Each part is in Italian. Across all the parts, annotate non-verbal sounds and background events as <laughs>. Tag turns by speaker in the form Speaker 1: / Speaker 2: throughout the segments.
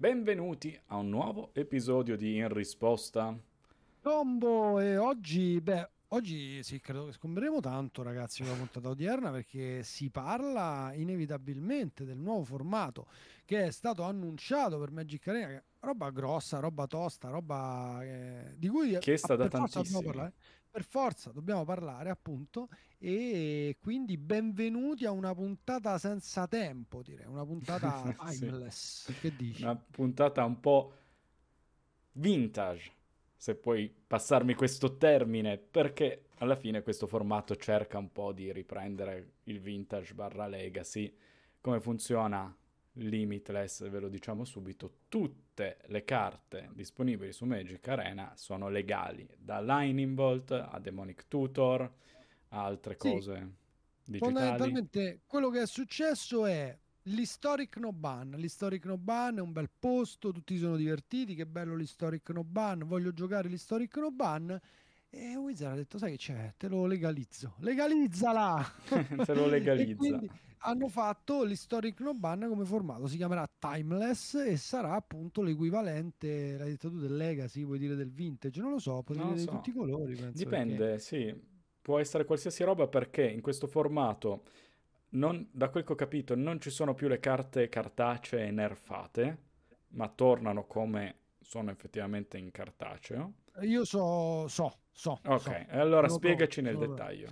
Speaker 1: Benvenuti a un nuovo episodio di In Risposta.
Speaker 2: Tombo e oggi, beh, oggi sì, credo che scomberemo tanto ragazzi con la puntata odierna perché si parla inevitabilmente del nuovo formato che è stato annunciato per Magic Arena, è roba grossa, roba tosta, roba eh, di cui
Speaker 1: Che sta da
Speaker 2: per forza dobbiamo
Speaker 1: tantissimo.
Speaker 2: parlare, per forza dobbiamo parlare appunto e quindi benvenuti a una puntata senza tempo direi, una puntata <laughs>
Speaker 1: Sì.
Speaker 2: timeless, che dici?
Speaker 1: Una puntata un po' vintage, se puoi passarmi questo termine, perché alla fine questo formato cerca un po' di riprendere il vintage barra legacy. Come funziona Limitless, ve lo diciamo subito, tutte le carte disponibili su Magic Arena sono legali, da Lightning Bolt a Demonic Tutor a altre
Speaker 2: Sì.
Speaker 1: cose digitali.
Speaker 2: Fondamentalmente quello che è successo è l'Historic No Ban. L'Historic No Ban è un bel posto, tutti sono divertiti, che bello l'Historic No Ban, voglio giocare l'Historic No Ban. E Wizard ha detto, sai che c'è, te lo legalizzo, legalizzala! <laughs>
Speaker 1: Se lo <laughs> legalizza.
Speaker 2: hanno fatto l'Historic No Ban come formato, si chiamerà Timeless e sarà appunto l'equivalente, l'hai detto tu, del Legacy, vuoi dire del Vintage, non lo so, potrebbe
Speaker 1: Non lo
Speaker 2: di
Speaker 1: so.
Speaker 2: tutti i colori, penso, perché...
Speaker 1: Dipende, sì, può essere qualsiasi roba perché in questo formato, non- da quel che ho capito, non ci sono più le carte cartacee nerfate, ma tornano come sono effettivamente in cartaceo.
Speaker 2: Io so, so, so,
Speaker 1: Ok,
Speaker 2: so.
Speaker 1: allora
Speaker 2: Sono
Speaker 1: spiegaci nel
Speaker 2: pronto, sono
Speaker 1: dettaglio.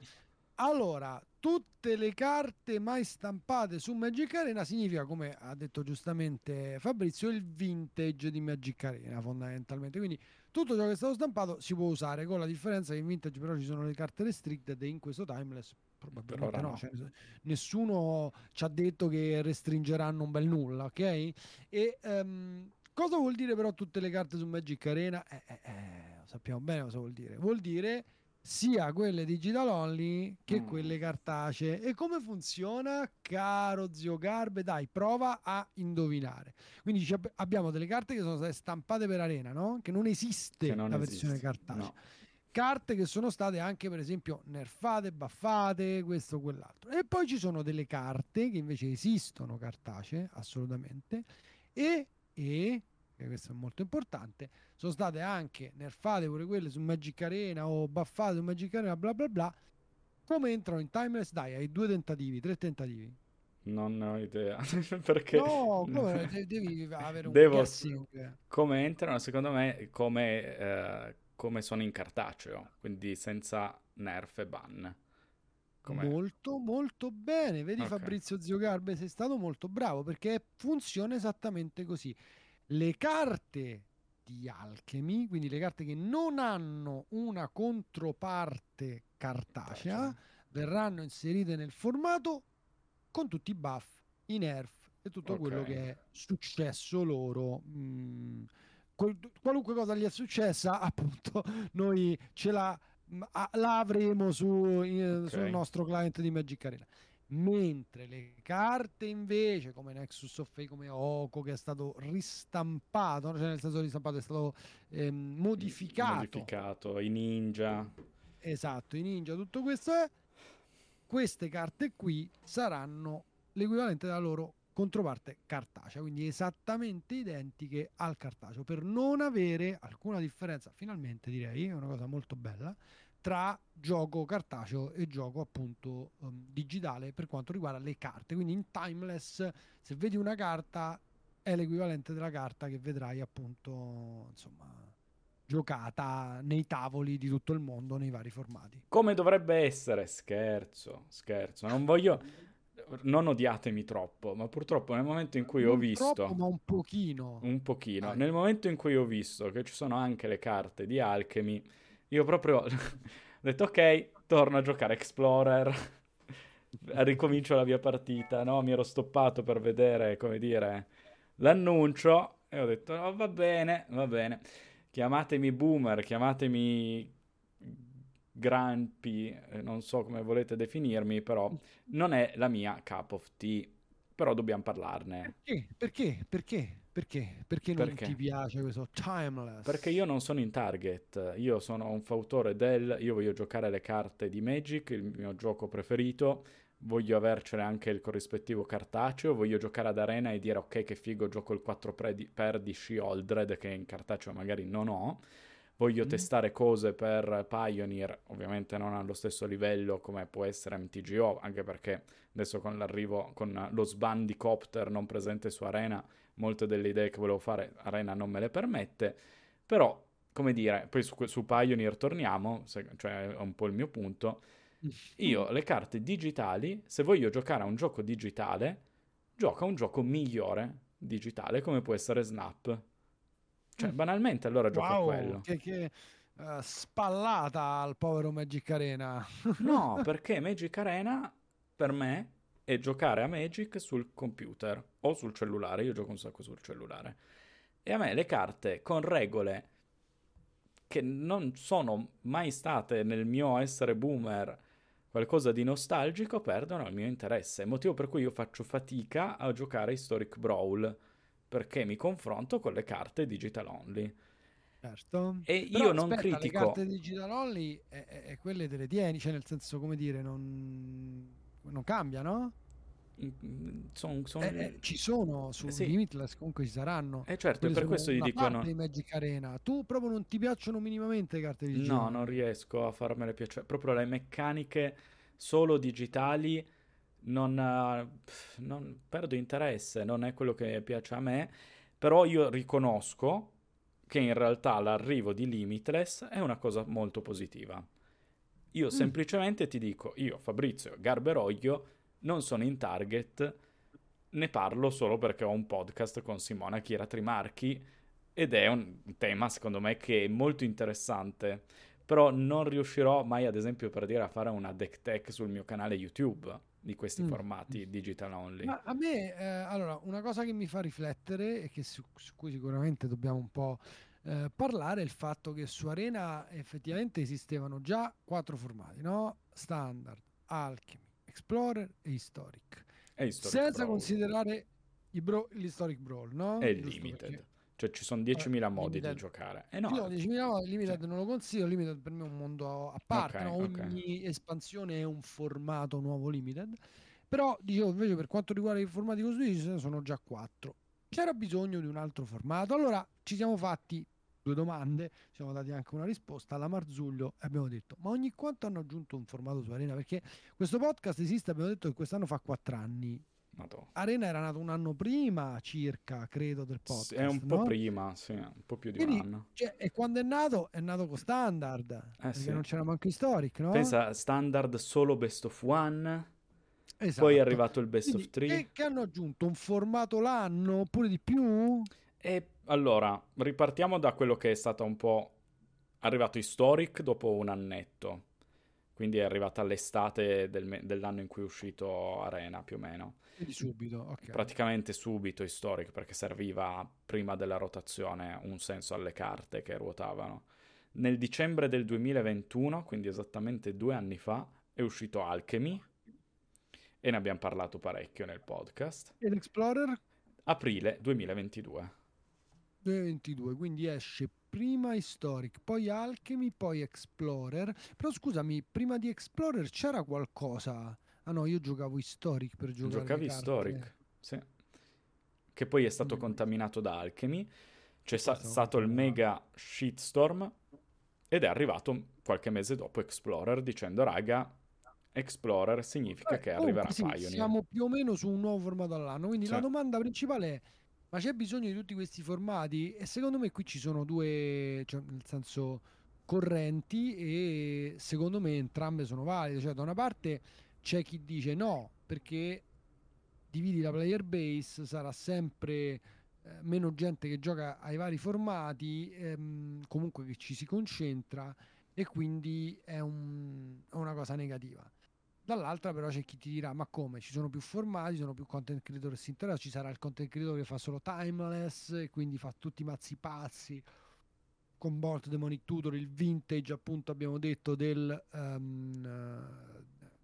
Speaker 2: Allora, tutte le carte mai stampate su Magic Arena significa, come ha detto giustamente Fabrizio, il vintage di Magic Arena fondamentalmente. Quindi tutto ciò che è stato stampato si può usare, con la differenza che in vintage però ci sono le carte restricted e in questo timeless probabilmente no.
Speaker 1: no.
Speaker 2: cioè, nessuno ci ha detto che restringeranno un bel nulla, ok? E ehm, cosa vuol dire però tutte le carte su Magic Arena? Eh, eh, eh, sappiamo bene cosa vuol dire. Vuol dire sia quelle digital only che
Speaker 1: Mm.
Speaker 2: quelle cartacee. E come funziona, caro zio Garbe? Dai, prova a indovinare. Quindi abbiamo delle carte che sono state stampate per Arena, no? Che non esiste
Speaker 1: Che non
Speaker 2: la versione
Speaker 1: esiste,
Speaker 2: cartacea.
Speaker 1: no.
Speaker 2: Carte che sono state anche, per esempio, nerfate, baffate, questo o quell'altro. E poi ci sono delle carte che invece esistono cartacee, assolutamente, e, e questo è molto importante, sono state anche nerfate pure quelle su Magic Arena o baffate su Magic Arena, bla bla bla. Come entrano in Timeless? Dai, hai due tentativi, tre tentativi.
Speaker 1: Non ne ho idea, <laughs> perché
Speaker 2: No, come de- devi avere un
Speaker 1: devo...
Speaker 2: guessing.
Speaker 1: Come entrano, secondo me, come, eh, come sono in cartaceo, quindi senza nerf e ban. Come...
Speaker 2: Molto, molto bene. Vedi
Speaker 1: Ok.
Speaker 2: Fabrizio Zio Garbe, sei stato molto bravo perché funziona esattamente così. Le carte di Alchemy, quindi le carte che non hanno una controparte cartacea,
Speaker 1: Cartacea.
Speaker 2: verranno inserite nel formato con tutti i buff, i nerf e tutto quello
Speaker 1: Ok.
Speaker 2: che è successo loro. Mm, qualunque cosa gli è successa, <laughs> appunto, noi ce la, la avremo su, in-
Speaker 1: Ok.
Speaker 2: sul nostro client di Magic Arena. Mentre le carte invece, come Nexus of Fate, come Oko, che è stato ristampato, cioè nel senso ristampato, è stato ehm, modificato
Speaker 1: Modificato, i ninja.
Speaker 2: Esatto, i ninja, tutto questo è. Queste carte qui saranno l'equivalente della loro controparte cartacea, quindi esattamente identiche al cartaceo, per non avere alcuna differenza, finalmente direi, è una cosa molto bella, tra gioco cartaceo e gioco appunto ehm, digitale per quanto riguarda le carte. Quindi in timeless, se vedi una carta, è l'equivalente della carta che vedrai appunto, insomma, giocata nei tavoli di tutto il mondo nei vari formati.
Speaker 1: Come dovrebbe essere? Scherzo, scherzo. Non voglio... Non odiatemi troppo, ma purtroppo nel momento in cui ho
Speaker 2: Non
Speaker 1: visto...
Speaker 2: troppo, ma un pochino.
Speaker 1: Un pochino.
Speaker 2: Dai.
Speaker 1: Nel momento in cui ho visto che ci sono anche le carte di Alchemy, io proprio <laughs> ho detto ok, torno a giocare Explorer, <laughs> ricomincio la mia partita, no? Mi ero stoppato per vedere, come dire, l'annuncio e ho detto no, va bene, va bene. Chiamatemi boomer, chiamatemi grampi, eh, non so come volete definirmi, però non è la mia cup of tea, però dobbiamo parlarne.
Speaker 2: Perché? Perché? Perché? Perché? Perché non
Speaker 1: Perché?
Speaker 2: ti piace questo timeless?
Speaker 1: Perché io non sono in target, io sono un fautore del, io voglio giocare le carte di Magic, il mio gioco preferito, voglio avercene anche il corrispettivo cartaceo, voglio giocare ad arena e dire ok che figo gioco il 4 per di Shieldred che in cartaceo magari non ho, voglio mm. testare cose per Pioneer, ovviamente non allo stesso livello come può essere MTGO, anche perché adesso con l'arrivo, con lo Sbandicopter non presente su Arena, molte delle idee che volevo fare Arena non me le permette, però come dire, poi su, su Pioneer torniamo, se, cioè è un po' il mio punto, io le carte digitali, se voglio giocare a un gioco digitale, gioco a un gioco migliore digitale come può essere Snap. Cioè, mm. banalmente allora gioco wow, a quello.
Speaker 2: Che, che uh, spallata al povero Magic Arena. <laughs>
Speaker 1: no, perché Magic Arena per me è giocare a Magic sul computer o sul cellulare. Io gioco un sacco sul cellulare. E a me le carte con regole che non sono mai state nel mio essere boomer qualcosa di nostalgico, perdono il mio interesse. Motivo per cui io faccio fatica a giocare Historic Brawl, perché mi confronto con le carte digital only.
Speaker 2: Certo.
Speaker 1: E Però, io non aspetta, critico...
Speaker 2: Le carte digital only e, e, quelle te le tieni, cioè nel senso, come dire, non, non cambia, no?
Speaker 1: Son, son...
Speaker 2: Eh, eh, ci sono su eh, sì. Limitless comunque ci saranno
Speaker 1: eh certo Quelli per questo gli dicono
Speaker 2: di Magic Arena tu proprio non ti piacciono minimamente le carte
Speaker 1: digitali no non riesco a farmele piacere proprio le meccaniche solo digitali non, non perdo interesse non è quello che piace a me però io riconosco che in realtà l'arrivo di Limitless è una cosa molto positiva. Io mm. semplicemente ti dico io Fabrizio Garberoglio non sono in target, ne parlo solo perché ho un podcast con Simona Chiera Trimarchi ed è un tema secondo me che è molto interessante, però non riuscirò mai ad esempio per dire a fare una deck tech sul mio canale YouTube di questi mm. formati digital only.
Speaker 2: Ma a me, eh, allora, una cosa che mi fa riflettere e che su, su cui sicuramente dobbiamo un po' eh, parlare è il fatto che su Arena effettivamente esistevano già quattro formati, no? Standard, Alchemy, Explorer e Historic.
Speaker 1: E historic
Speaker 2: Senza brawl. considerare bro- l'Historic Brawl, no?
Speaker 1: E il Limited. Perché... Cioè ci sono 10.000 eh, modi limited. di giocare. Eh no.
Speaker 2: no 10.000 modi, Limited sì. non lo consiglio, Limited per me è un mondo a parte, okay, no? ogni okay. espansione è un formato nuovo Limited. Però dicevo invece per quanto riguarda i formati costruiti sono già 4. C'era bisogno di un altro formato. Allora ci siamo fatti due domande, ci siamo dati anche una risposta alla Marzullo e abbiamo detto ma ogni quanto hanno aggiunto un formato su Arena? Perché questo podcast esiste, abbiamo detto che quest'anno fa quattro anni. Madonna. Arena era nato un anno prima circa, credo, del podcast.
Speaker 1: È un po' no? prima, sì, un po' più di Quindi, un anno.
Speaker 2: Cioè, e quando è nato? È nato con standard, eh, perché sì. non c'era manco Historic, no?
Speaker 1: Pensa, standard solo best of one. Esatto. Poi è arrivato il best Quindi, of three.
Speaker 2: E che hanno aggiunto un formato l'anno oppure di più?
Speaker 1: E allora, ripartiamo da quello che è stato un po' arrivato Historic dopo un annetto. Quindi è arrivata l'estate del dell'anno in cui è uscito Arena, più o meno.
Speaker 2: Quindi subito, ok.
Speaker 1: Praticamente subito Historic, perché serviva prima della rotazione un senso alle carte che ruotavano. Nel dicembre del 2021, quindi esattamente due anni fa, è uscito Alchemy e ne abbiamo parlato parecchio nel podcast.
Speaker 2: E l'Explorer?
Speaker 1: Aprile 2022.
Speaker 2: 2022, quindi esce prima Historic, poi Alchemy, poi Explorer. Però scusami, prima di Explorer c'era qualcosa? Ah no, io giocavo Historic per giocare.
Speaker 1: Giocavi Historic, sì. Che poi è stato mm. contaminato da Alchemy. C'è sa- stato il mega shitstorm ed è arrivato qualche mese dopo Explorer dicendo raga Explorer significa Beh, che arriverà sì, Pioneer.
Speaker 2: Siamo più o meno su un nuovo formato all'anno, quindi sì. la domanda principale è ma c'è bisogno di tutti questi formati e secondo me qui ci sono due, cioè nel senso correnti e secondo me entrambe sono valide, cioè da una parte c'è chi dice no perché dividi la player base, sarà sempre eh, meno gente che gioca ai vari formati, ehm, comunque che ci si concentra e quindi è, un, è una cosa negativa. Dall'altra però c'è chi ti dirà ma come ci sono più formati, ci sono più content creator che si interessano, ci sarà il content creator che fa solo timeless e quindi fa tutti i mazzi pazzi con Bolt Demonic Tutor, il vintage appunto abbiamo detto del um,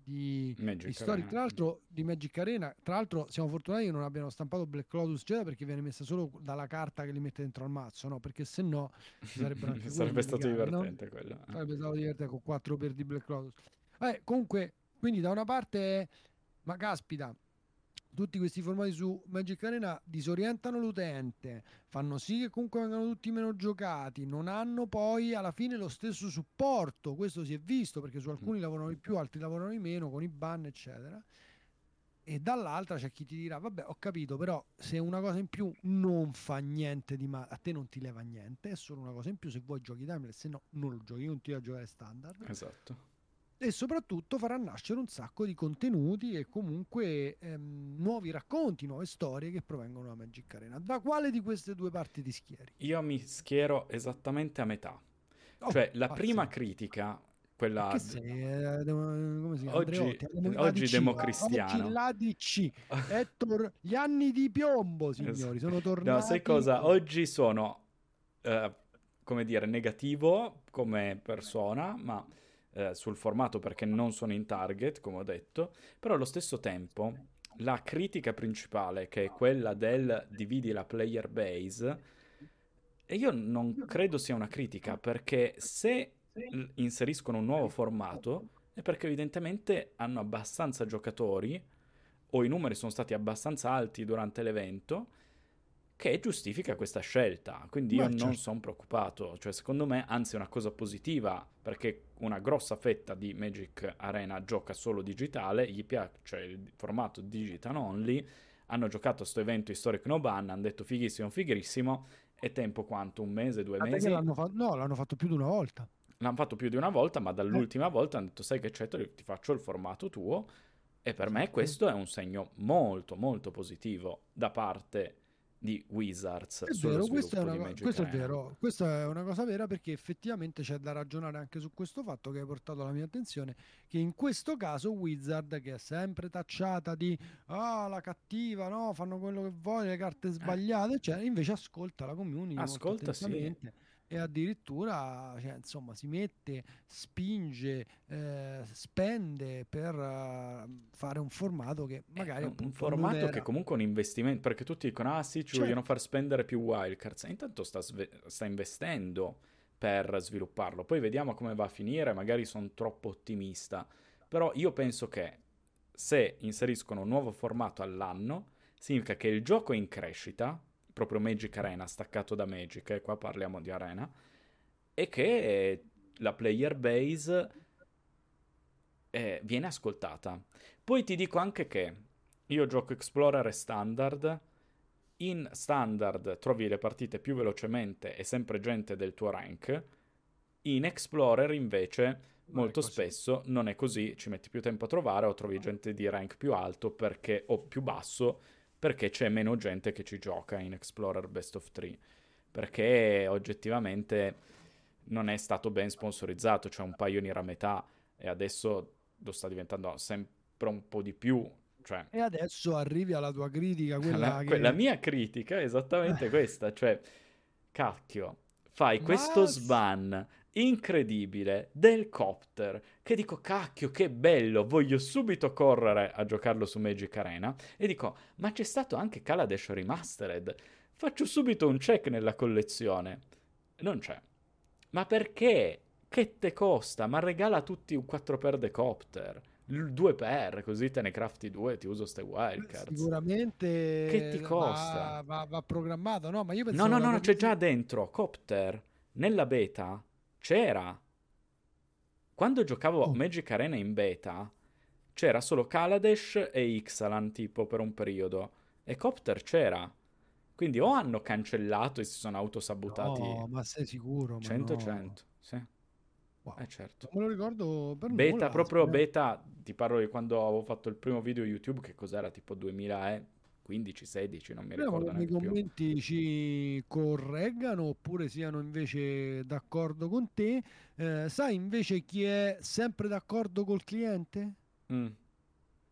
Speaker 2: di
Speaker 1: Magic
Speaker 2: Historic, tra l'altro di Magic Arena, tra l'altro siamo fortunati che non abbiano stampato Black Lotus Jedi perché viene messa solo dalla carta che li mette dentro al mazzo, no? Perché se no sarebbe, <laughs>
Speaker 1: sarebbe stato legale, divertente no? quello. Eh.
Speaker 2: Sarebbe stato divertente con 4 per di Black Lotus. Vabbè, comunque quindi da una parte ma caspita, tutti questi formati su Magic Arena disorientano l'utente, fanno sì che comunque vengano tutti meno giocati, non hanno poi alla fine lo stesso supporto, questo si è visto perché su alcuni lavorano di più, altri lavorano di meno, con i ban eccetera. E dall'altra c'è chi ti dirà, vabbè ho capito, però se una cosa in più non fa niente di male, a te non ti leva niente, è solo una cosa in più, se vuoi giochi timeless, se no non lo giochi, non ti vai a giocare standard.
Speaker 1: Esatto
Speaker 2: e soprattutto farà nascere un sacco di contenuti e comunque ehm, nuovi racconti, nuove storie che provengono da Magic Arena. Da quale di queste due parti ti schieri?
Speaker 1: Io mi schiero esattamente a metà. Oh, cioè, la pazzesco. prima critica, quella...
Speaker 2: Che sei? Eh, come si chiama?
Speaker 1: Oggi, oggi democristiano.
Speaker 2: Oggi l'ADC. <laughs> Ettore, gli anni di piombo, signori, sono tornati. No,
Speaker 1: sai cosa? Oggi sono, uh, come dire, negativo come persona, ma eh, sul formato perché non sono in target, come ho detto, però allo stesso tempo la critica principale, che è quella del dividi la player base, e io non credo sia una critica, perché se inseriscono un nuovo formato è perché evidentemente hanno abbastanza giocatori o i numeri sono stati abbastanza alti durante l'evento che giustifica questa scelta. Quindi io certo. non sono preoccupato. Cioè, secondo me, anzi, è una cosa positiva perché una grossa fetta di Magic Arena gioca solo digitale, gli piace il formato digital only. Hanno giocato a questo evento Historic No Ban, hanno detto fighissimo, fighissimo. E tempo quanto? Un mese, due
Speaker 2: ah,
Speaker 1: mesi?
Speaker 2: L'hanno fa- no, l'hanno fatto più di una volta.
Speaker 1: L'hanno fatto più di una volta, ma dall'ultima eh. volta hanno detto: Sai che c'è, ti faccio il formato tuo. E per me questo è un segno molto, molto positivo da parte di Wizards.
Speaker 2: È vero, questo, è, una, questo è vero, questa è una cosa vera perché effettivamente c'è da ragionare anche su questo fatto che hai portato alla mia attenzione, che in questo caso Wizard, che è sempre tacciata di ah, la cattiva, no, fanno quello che vogliono, le carte sbagliate, cioè, invece ascolta la community.
Speaker 1: Ascolta, sì
Speaker 2: e addirittura cioè, insomma, si mette, spinge, eh, spende per uh, fare un formato che magari...
Speaker 1: È un formato era... che comunque è un investimento, perché tutti dicono, ah sì, ci certo. vogliono far spendere più wildcards, e intanto sta, sve- sta investendo per svilupparlo, poi vediamo come va a finire, magari sono troppo ottimista, però io penso che se inseriscono un nuovo formato all'anno, significa che il gioco è in crescita, proprio Magic Arena, staccato da Magic, e qua parliamo di Arena, e che la player base eh, viene ascoltata. Poi ti dico anche che io gioco Explorer e Standard, in Standard trovi le partite più velocemente e sempre gente del tuo rank, in Explorer invece molto spesso non è così, ci metti più tempo a trovare o trovi gente di rank più alto perché, o più basso perché c'è meno gente che ci gioca in Explorer Best of 3, perché oggettivamente non è stato ben sponsorizzato, c'è cioè un Pioneer a metà e adesso lo sta diventando sempre un po' di più. Cioè...
Speaker 2: E adesso arrivi alla tua critica, quella
Speaker 1: la,
Speaker 2: che...
Speaker 1: La mia critica è esattamente <laughs> questa, cioè, cacchio, fai Ma... questo sban incredibile del copter che dico cacchio che bello voglio subito correre a giocarlo su Magic Arena. E dico ma c'è stato anche Kaladesh Remastered. Faccio subito un check nella collezione. Non c'è. Ma perché? che te costa? ma regala a tutti un 4x de copter 2x così te ne crafti due e ti uso ste wildcards
Speaker 2: sicuramente
Speaker 1: che ti costa?
Speaker 2: Va, va, va programmato no ma io
Speaker 1: penso no no no, no c'è già dentro copter nella beta c'era. Quando giocavo oh. Magic Arena in beta, c'era solo Kaladesh e Ixalan tipo per un periodo. E Copter c'era. Quindi o hanno cancellato e si sono autosabotati.
Speaker 2: No, ma sei sicuro?
Speaker 1: 100-100, no. sì. Wow. Eh certo.
Speaker 2: Me lo ricordo per
Speaker 1: Beta,
Speaker 2: nulla,
Speaker 1: proprio beta, ti parlo di quando avevo fatto il primo video YouTube, che cos'era, tipo 2000 e... 15, 16, non mi ricordo
Speaker 2: più. Nei commenti ci correggano oppure siano invece d'accordo con te. Eh, sai invece chi è sempre d'accordo col cliente?
Speaker 1: Mm.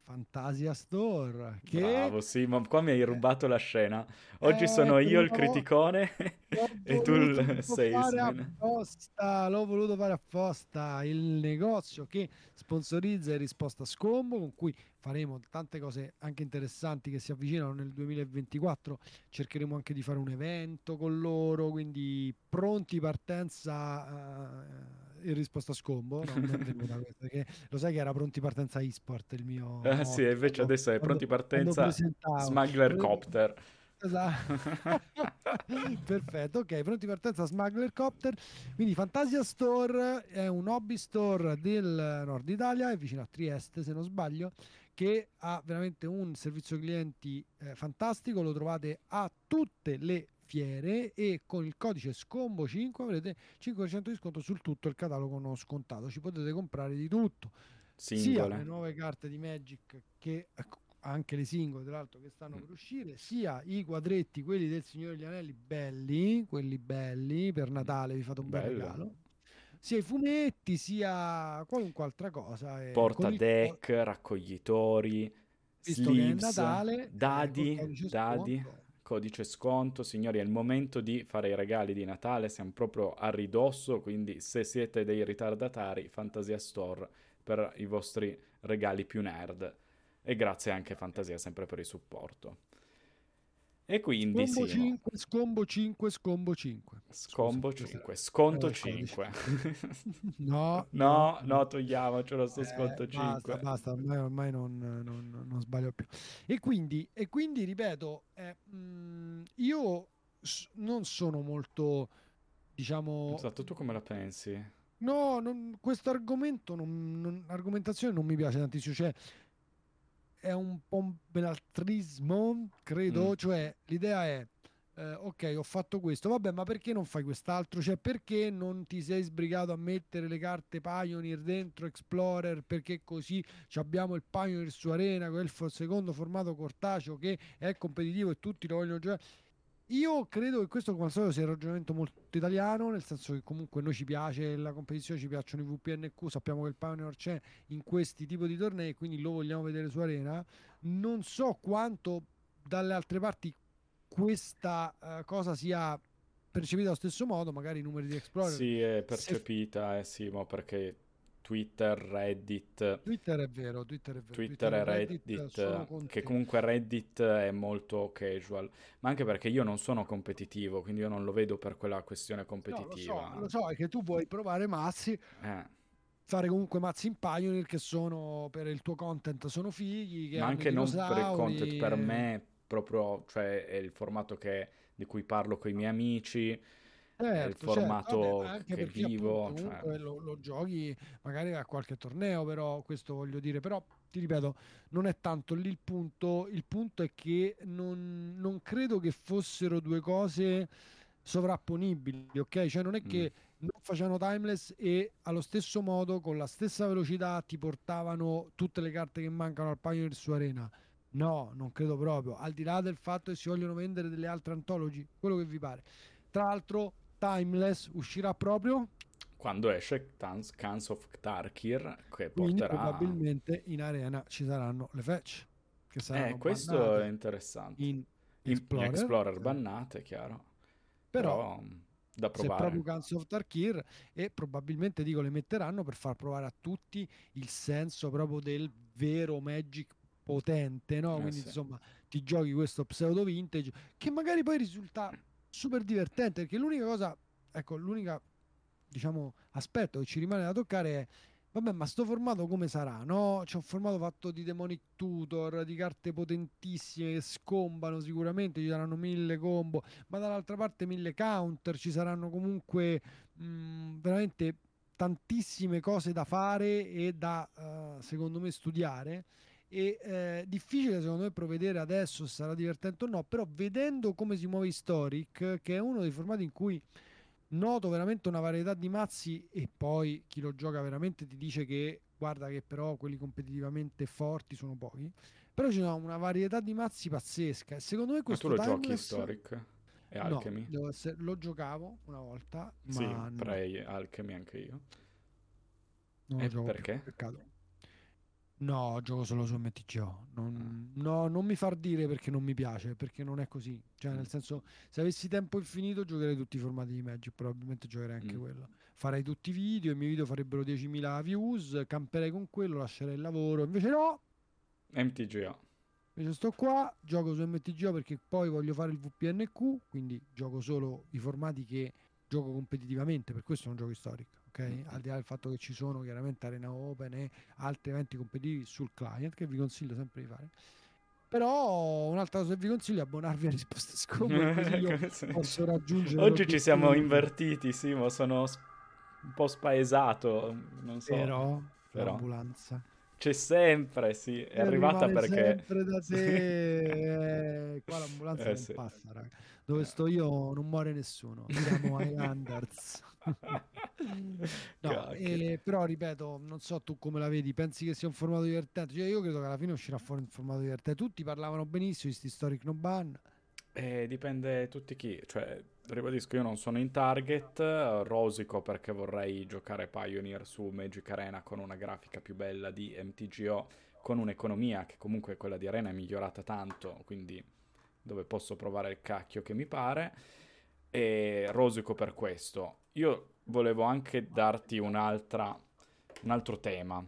Speaker 2: Fantasia Store. Che...
Speaker 1: Bravo, sì, ma qua mi hai rubato la scena. Oggi eh, sono io il criticone e tu salesman.
Speaker 2: Apposta, l'ho voluto fare apposta. Il negozio che sponsorizza è Risposta Scombo, con cui faremo tante cose anche interessanti che si avvicinano nel 2024. Cercheremo anche di fare un evento con loro, quindi pronti partenza. Uh, in risposta a scombo, no, <laughs> questa, perché lo sai che era pronti partenza e-sport il mio...
Speaker 1: Ah, sì, invece adesso è pronti partenza Smuggler Copter.
Speaker 2: Esatto. <laughs> Perfetto, ok, pronti partenza Smuggler Copter. Quindi Fantasia Store è un hobby store del nord Italia, è vicino a Trieste se non sbaglio, che ha veramente un servizio clienti eh, fantastico, lo trovate a tutte le fiere e con il codice SCOMBO5 avrete 5% di sconto sul tutto il catalogo non scontato, ci potete comprare di tutto. Singole. Sia le nuove carte di Magic che ecco, anche le singole tra l'altro che stanno mm. per uscire, sia i quadretti, quelli del Signore degli Anelli belli, quelli belli per Natale, vi fate un bel regalo. Sia i fumetti, sia qualunque altra cosa.
Speaker 1: Porta deck, il... raccoglitori, Visto sleeves, Natale, dadi, codice dadi, sconto. codice sconto. Signori, è il momento di fare i regali di Natale, siamo proprio a ridosso, quindi se siete dei ritardatari, Fantasia Store per i vostri regali più nerd. E grazie anche Fantasia sempre per il supporto. E quindi
Speaker 2: scombo sì. 5, scombo 5, scombo 5.
Speaker 1: Scombo 5, sconto eh, 5. <laughs>
Speaker 2: no,
Speaker 1: no, no, togliamocelo sto eh, sconto
Speaker 2: basta,
Speaker 1: 5.
Speaker 2: Basta, ormai, ormai non, non, non, sbaglio più. E quindi, e quindi ripeto, eh, mh, mm, io non sono molto, diciamo...
Speaker 1: Esatto, tu come la pensi?
Speaker 2: No, questo argomento, non, argomentazione non mi piace tantissimo. Cioè, è un po' un benaltrismo, credo, mm. cioè l'idea è eh, ok, ho fatto questo, vabbè, ma perché non fai quest'altro? Cioè, perché non ti sei sbrigato a mettere le carte Pioneer dentro Explorer? Perché così abbiamo il Pioneer su Arena, quel secondo formato cortaceo che è competitivo e tutti lo vogliono giocare. Io credo che questo, come al solito, sia un ragionamento molto italiano, nel senso che comunque noi ci piace la competizione, ci piacciono i VPNQ, sappiamo che il Pioneer c'è in questi tipi di tornei, quindi lo vogliamo vedere su Arena. Non so quanto dalle altre parti questa uh, cosa sia percepita allo stesso modo, magari i numeri di Explorer.
Speaker 1: Sì, è percepita, se... eh sì, ma perché Twitter, Reddit.
Speaker 2: Twitter è vero, Twitter è vero.
Speaker 1: Twitter, e Reddit, Reddit che comunque Reddit è molto casual, ma anche perché io non sono competitivo, quindi io non lo vedo per quella questione competitiva.
Speaker 2: No, lo, so, lo so, è che tu vuoi provare mazzi. Eh. Fare comunque mazzi in Pioneer che sono per il tuo content sono fighi.
Speaker 1: ma anche non per il content, per me proprio, cioè è il formato che, di cui parlo con i miei amici certo, il formato certo. Vabbè, che vivo.
Speaker 2: Appunto, cioè... lo, lo, giochi magari a qualche torneo, però questo voglio dire, però ti ripeto, non è tanto lì il punto, il punto è che non, non credo che fossero due cose sovrapponibili, ok? Cioè non è che mm. non facevano timeless e allo stesso modo, con la stessa velocità, ti portavano tutte le carte che mancano al Pioneer su Arena. No, non credo proprio. Al di là del fatto che si vogliono vendere delle altre antologi, quello che vi pare. Tra l'altro, Timeless uscirà proprio?
Speaker 1: Quando esce Tans, Cans of Tarkir che
Speaker 2: Quindi
Speaker 1: porterà
Speaker 2: probabilmente in arena ci saranno le fetch che saranno
Speaker 1: eh, questo è interessante.
Speaker 2: in Explorer,
Speaker 1: in Explorer. Bannate chiaro. Però, però da provare.
Speaker 2: se proprio Cans of Tarkir e probabilmente dico le metteranno per far provare a tutti il senso proprio del vero Magic potente no? Eh, quindi sì. insomma ti giochi questo pseudo vintage che magari poi risulta super divertente perché l'unica cosa, ecco, l'unica diciamo aspetto che ci rimane da toccare è vabbè ma sto formato come sarà no? C'è un formato fatto di demonic tutor di carte potentissime che scombano sicuramente ci saranno mille combo ma dall'altra parte mille counter ci saranno comunque mh, veramente tantissime cose da fare e da uh, secondo me studiare e eh, difficile secondo me provvedere adesso se sarà divertente o no però vedendo come si muove Historic che è uno dei formati in cui noto veramente una varietà di mazzi e poi chi lo gioca veramente ti dice che guarda che però quelli competitivamente forti sono pochi però c'è una varietà di mazzi pazzesca e secondo me questo
Speaker 1: ma tu lo giochi Historic? E Alchemy?
Speaker 2: No, essere, lo giocavo una volta
Speaker 1: sì,
Speaker 2: ma
Speaker 1: Prey, no. Alchemy anche io
Speaker 2: non
Speaker 1: e perché?
Speaker 2: Più, peccato No, gioco solo su MTGO. Non, no, non mi far dire perché non mi piace, perché non è così. Cioè, nel mm. senso, se avessi tempo infinito giocherei tutti i formati di Magic, probabilmente giocherei anche mm. quello. Farei tutti i video, i miei video farebbero 10.000 views, camperei con quello, lascerei il lavoro. Invece no!
Speaker 1: MTGO.
Speaker 2: Invece sto qua, gioco su MTGO perché poi voglio fare il VPNQ, quindi gioco solo i formati che gioco competitivamente, per questo è un gioco storico, ok? Al di là del fatto che ci sono chiaramente Arena Open e altri eventi competitivi sul client che vi consiglio sempre di fare. Però un'altra cosa che vi consiglio è abbonarvi a risposte scomode così <laughs> io posso raggiungere
Speaker 1: Oggi ci siamo invertiti, sì, ma sono un po' spaesato, non so.
Speaker 2: Però, però. l'ambulanza
Speaker 1: c'è sempre, sì, è, arrivata perché...
Speaker 2: sempre da <laughs> te. eh, qua l'ambulanza eh, non sì. passa, raga. Dove sto io non muore nessuno. Siamo ai <laughs> Anders. <laughs> no, eh, però ripeto, non so tu come la vedi, pensi che sia un formato divertente? Cioè, io credo che alla fine uscirà fuori un formato divertente. Tutti parlavano benissimo di sti Storic No Ban.
Speaker 1: Eh, dipende tutti chi, cioè ribadisco io non sono in target, rosico perché vorrei giocare Pioneer su Magic Arena con una grafica più bella di MTGO, con un'economia che comunque quella di Arena è migliorata tanto, quindi dove posso provare il cacchio che mi pare, e rosico per questo. Io volevo anche darti un altro tema,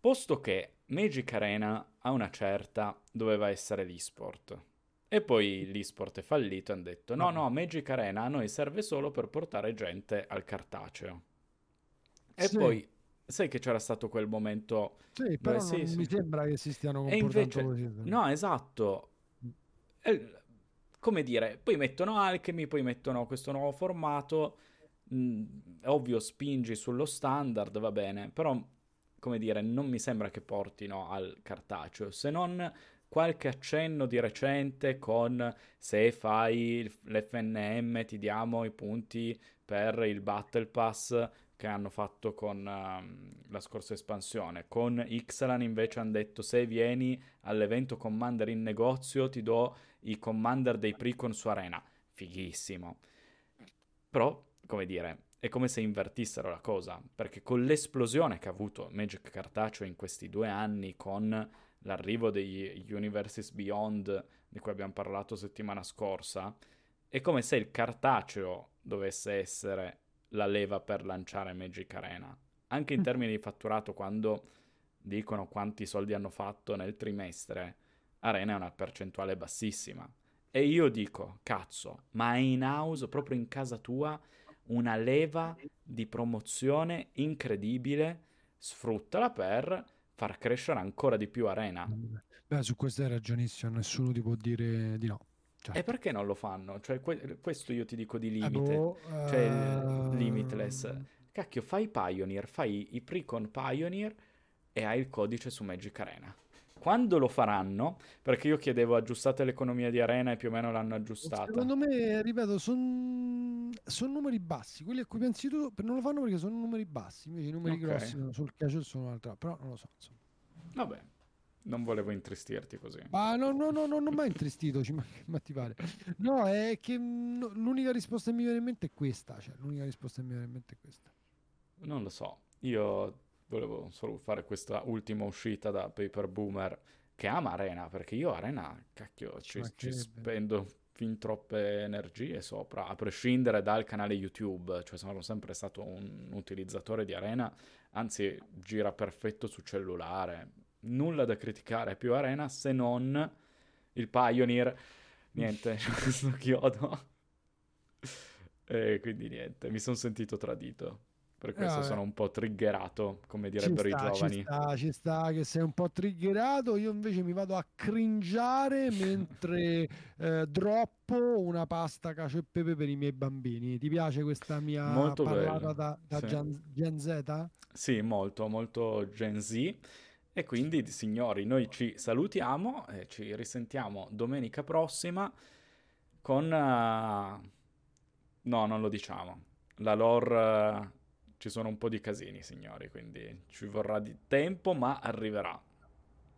Speaker 1: posto che Magic Arena a una certa doveva essere l'esport e poi l'esport è fallito e hanno detto no, no, Magic Arena a noi serve solo per portare gente al cartaceo. E sì. poi sai che c'era stato quel momento...
Speaker 2: Sì, però sì, sì. mi sembra che si stiano comportando invece, così.
Speaker 1: No, esatto. E, come dire, poi mettono Alchemy, poi mettono questo nuovo formato. Mm, ovvio, spingi sullo standard, va bene, però come dire, non mi sembra che portino al cartaceo, se non qualche accenno di recente con se fai l'FNM ti diamo i punti per il Battle Pass che hanno fatto con uh, la scorsa espansione. Con Ixalan invece hanno detto se vieni all'evento Commander in negozio ti do i Commander dei Precon su Arena. Fighissimo. Però, come dire, è come se invertissero la cosa, perché con l'esplosione che ha avuto Magic Cartaceo in questi due anni con l'arrivo degli Universes Beyond di cui abbiamo parlato settimana scorsa, è come se il cartaceo dovesse essere la leva per lanciare Magic Arena. Anche in mm. termini di fatturato, quando dicono quanti soldi hanno fatto nel trimestre, Arena è una percentuale bassissima. E io dico, cazzo, ma è in house, proprio in casa tua, una leva di promozione incredibile, sfruttala per far crescere ancora di più Arena.
Speaker 2: Beh, su questo hai ragionissimo, nessuno ti può dire di no.
Speaker 1: Certo. E perché non lo fanno? Cioè, que- questo io ti dico di limite, eh, boh, cioè uh... limitless. Cacchio, fai Pioneer, fai i precon Pioneer e hai il codice su Magic Arena. Quando lo faranno, perché io chiedevo aggiustate l'economia di Arena e più o meno l'hanno aggiustata.
Speaker 2: Secondo me, ripeto, sono son numeri bassi. Quelli a cui pensi tu non lo fanno perché sono numeri bassi. Invece i numeri okay. grossi sul casual sono un'altra. Però non lo so. Insomma.
Speaker 1: Vabbè, non volevo intristirti così.
Speaker 2: Ma no, no, no, non ho mai intristito, ma, ma ti pare. No, è che no, l'unica risposta che mi viene in mente è questa. Cioè, l'unica risposta che mi viene in mente è questa.
Speaker 1: Non lo so. Io volevo solo fare questa ultima uscita da Paper Boomer che ama Arena, perché io Arena, cacchio, ci, ci spendo fin troppe energie sopra, a prescindere dal canale YouTube, cioè sono sempre stato un utilizzatore di Arena, anzi gira perfetto su cellulare, nulla da criticare più Arena se non il Pioneer, niente, <laughs> questo chiodo. e quindi niente, mi sono sentito tradito. Per questo eh, sono un po' triggerato, come direbbero sta, i giovani.
Speaker 2: Ci sta, ci sta che sei un po' triggerato. Io invece mi vado a cringiare <laughs> mentre eh, droppo una pasta cacio e pepe per i miei bambini. Ti piace questa mia molto parlata bello. da, da sì. Gen, Gen Z?
Speaker 1: Sì, molto, molto Gen Z. E quindi, signori, noi ci salutiamo e ci risentiamo domenica prossima con... Uh... No, non lo diciamo. La lore... Uh ci sono un po' di casini, signori, quindi ci vorrà di tempo, ma arriverà.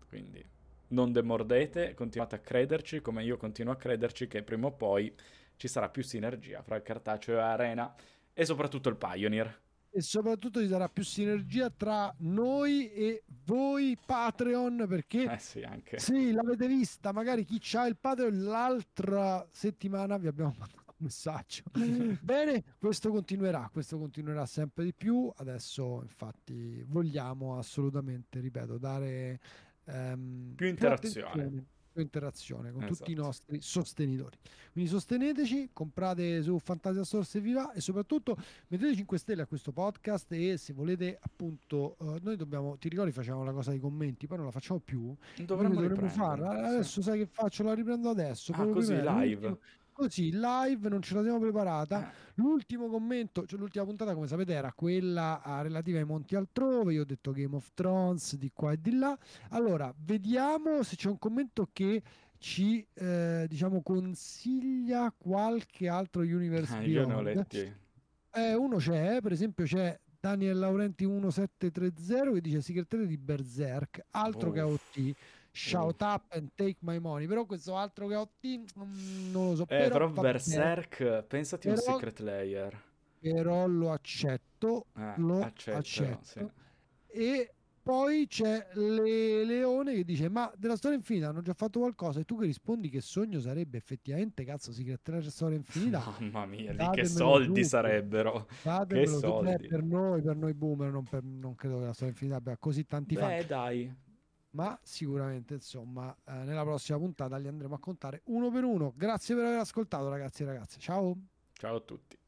Speaker 1: Quindi non demordete, continuate a crederci, come io continuo a crederci che prima o poi ci sarà più sinergia fra il cartaceo e Arena e soprattutto il Pioneer.
Speaker 2: E soprattutto ci sarà più sinergia tra noi e voi Patreon perché
Speaker 1: eh sì, anche.
Speaker 2: sì l'avete vista magari chi c'ha il Patreon l'altra settimana vi abbiamo mandato messaggio. <laughs> Bene, questo continuerà, questo continuerà sempre di più. Adesso, infatti, vogliamo assolutamente, ripeto, dare
Speaker 1: ehm, più interazione.
Speaker 2: Interazione con tutti i
Speaker 1: Esatto.
Speaker 2: nostri sostenitori. Quindi sosteneteci, comprate su Fantasia Store se vi va e soprattutto mettete 5 stelle a questo podcast e se volete appunto eh, noi dobbiamo ti ricordi facevamo la cosa dei commenti, poi non la facciamo più.
Speaker 1: Dovremmo
Speaker 2: dovremmo farla. Adesso sai che faccio? La riprendo adesso.
Speaker 1: Ah, così, live.
Speaker 2: l'ultimo- Così, live, non ce la siamo preparata.
Speaker 1: Eh,
Speaker 2: L'ultimo commento, cioè l'ultima puntata, come sapete, era quella ah, relativa ai monti altrove. Io ho detto Game of Thrones di qua e di là. Allora, vediamo se c'è un commento che ci eh, diciamo consiglia qualche altro Universe
Speaker 1: eh, <laughs> io ne ho letti.
Speaker 2: Eh, uno c'è, per esempio c'è Daniel Laurenti 1730 che dice Secret Rare di Berserk, altro che
Speaker 1: Uff.
Speaker 2: AOT. Shout up and take my money. Però questo altro che AOT mm, non lo so.
Speaker 1: Eh, però
Speaker 2: bene.
Speaker 1: Berserk, pensati un
Speaker 2: Però-
Speaker 1: Secret Layer.
Speaker 2: però lo accetto.
Speaker 1: Eh,
Speaker 2: lo
Speaker 1: accetto,
Speaker 2: accetto.
Speaker 1: sì.
Speaker 2: E poi c'è Le- Leone che dice: Ma della storia infinita hanno già fatto qualcosa? E tu che rispondi che sogno sarebbe effettivamente cazzo Secret Rare storia infinita? <laughs>
Speaker 1: Mamma mia, lì che soldi
Speaker 2: tutto.
Speaker 1: sarebbero.
Speaker 2: Datemelo
Speaker 1: Che
Speaker 2: tutto. Beh,
Speaker 1: soldi.
Speaker 2: per noi, per noi boomer, non, per- non credo che la storia infinita abbia così tanti fan.
Speaker 1: Beh, dai.
Speaker 2: Ma sicuramente, insomma, eh, nella prossima puntata li andremo a contare uno per uno. Grazie per aver ascoltato, ragazzi e ragazze. Ciao.
Speaker 1: Ciao a tutti.